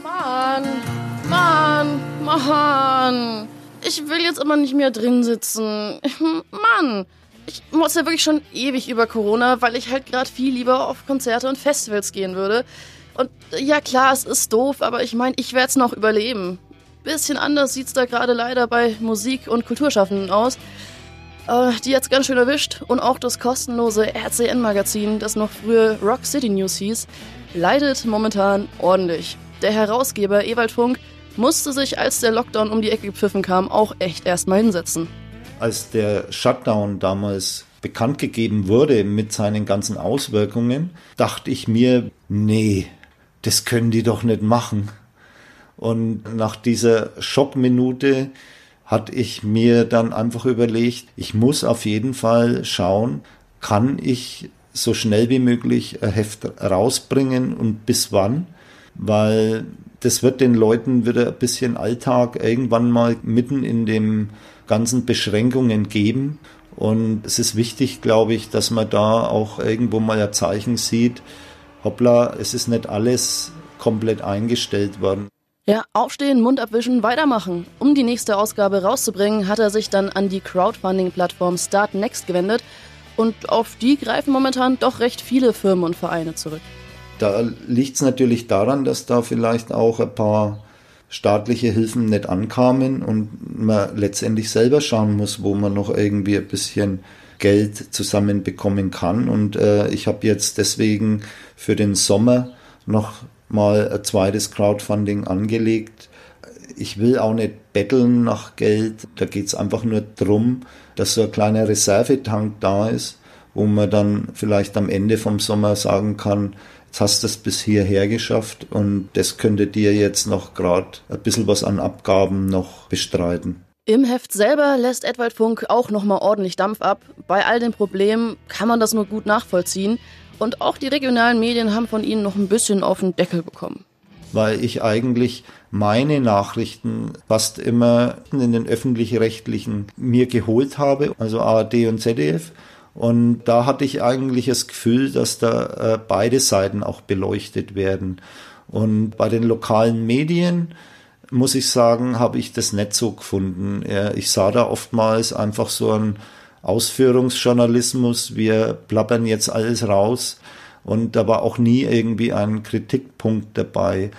Mann, Mann, Mann. Ich will jetzt immer nicht mehr drin sitzen. Mann, ich muss ja wirklich schon ewig über Corona, weil ich halt gerade viel lieber auf Konzerte und Festivals gehen würde. Und ja klar, es ist doof, aber ich meine, ich werde es noch überleben. Bisschen anders sieht's da gerade leider bei Musik- und Kulturschaffenden aus. Äh, die jetzt ganz schön erwischt. Und auch das kostenlose RCN-Magazin, das noch früher Rock City News hieß, leidet momentan ordentlich. Der Herausgeber Ewald Funk musste sich, als der Lockdown um die Ecke gepfiffen kam, auch echt erstmal hinsetzen. Als der Shutdown damals bekannt gegeben wurde mit seinen ganzen Auswirkungen, dachte ich mir, nee, das können die doch nicht machen. Und nach dieser Schockminute hatte ich mir dann einfach überlegt, ich muss auf jeden Fall schauen, kann ich so schnell wie möglich ein Heft rausbringen und bis wann, weil das wird den Leuten wieder ein bisschen Alltag irgendwann mal mitten in dem ganzen Beschränkungen geben. Und es ist wichtig, glaube ich, dass man da auch irgendwo mal ein Zeichen sieht, hoppla, es ist nicht alles komplett eingestellt worden. Ja, aufstehen, Mund abwischen, weitermachen. Um die nächste Ausgabe rauszubringen, hat er sich dann an die Crowdfunding-Plattform Start Next gewendet. Und auf die greifen momentan doch recht viele Firmen und Vereine zurück. Da liegt es natürlich daran, dass da vielleicht auch ein paar staatliche Hilfen nicht ankamen und man letztendlich selber schauen muss, wo man noch irgendwie ein bisschen Geld zusammenbekommen kann. Und äh, ich habe jetzt deswegen für den Sommer noch mal ein zweites Crowdfunding angelegt. Ich will auch nicht betteln nach Geld. Da geht es einfach nur darum, dass so ein kleiner Reservetank da ist, wo man dann vielleicht am Ende vom Sommer sagen kann, jetzt hast du es bis hierher geschafft und das könnte dir jetzt noch gerade ein bisschen was an Abgaben noch bestreiten. Im Heft selber lässt Edwald Funk auch nochmal ordentlich Dampf ab. Bei all den Problemen kann man das nur gut nachvollziehen. Und auch die regionalen Medien haben von ihnen noch ein bisschen auf den Deckel bekommen. Weil ich eigentlich meine Nachrichten fast immer in den öffentlich-rechtlichen mir geholt habe, also ARD und ZDF. Und da hatte ich eigentlich das Gefühl, dass da äh, beide Seiten auch beleuchtet werden. Und bei den lokalen Medien muss ich sagen, habe ich das nicht so gefunden. Ich sah da oftmals einfach so ein Ausführungsjournalismus, wir plappern jetzt alles raus und da war auch nie irgendwie ein Kritikpunkt dabei.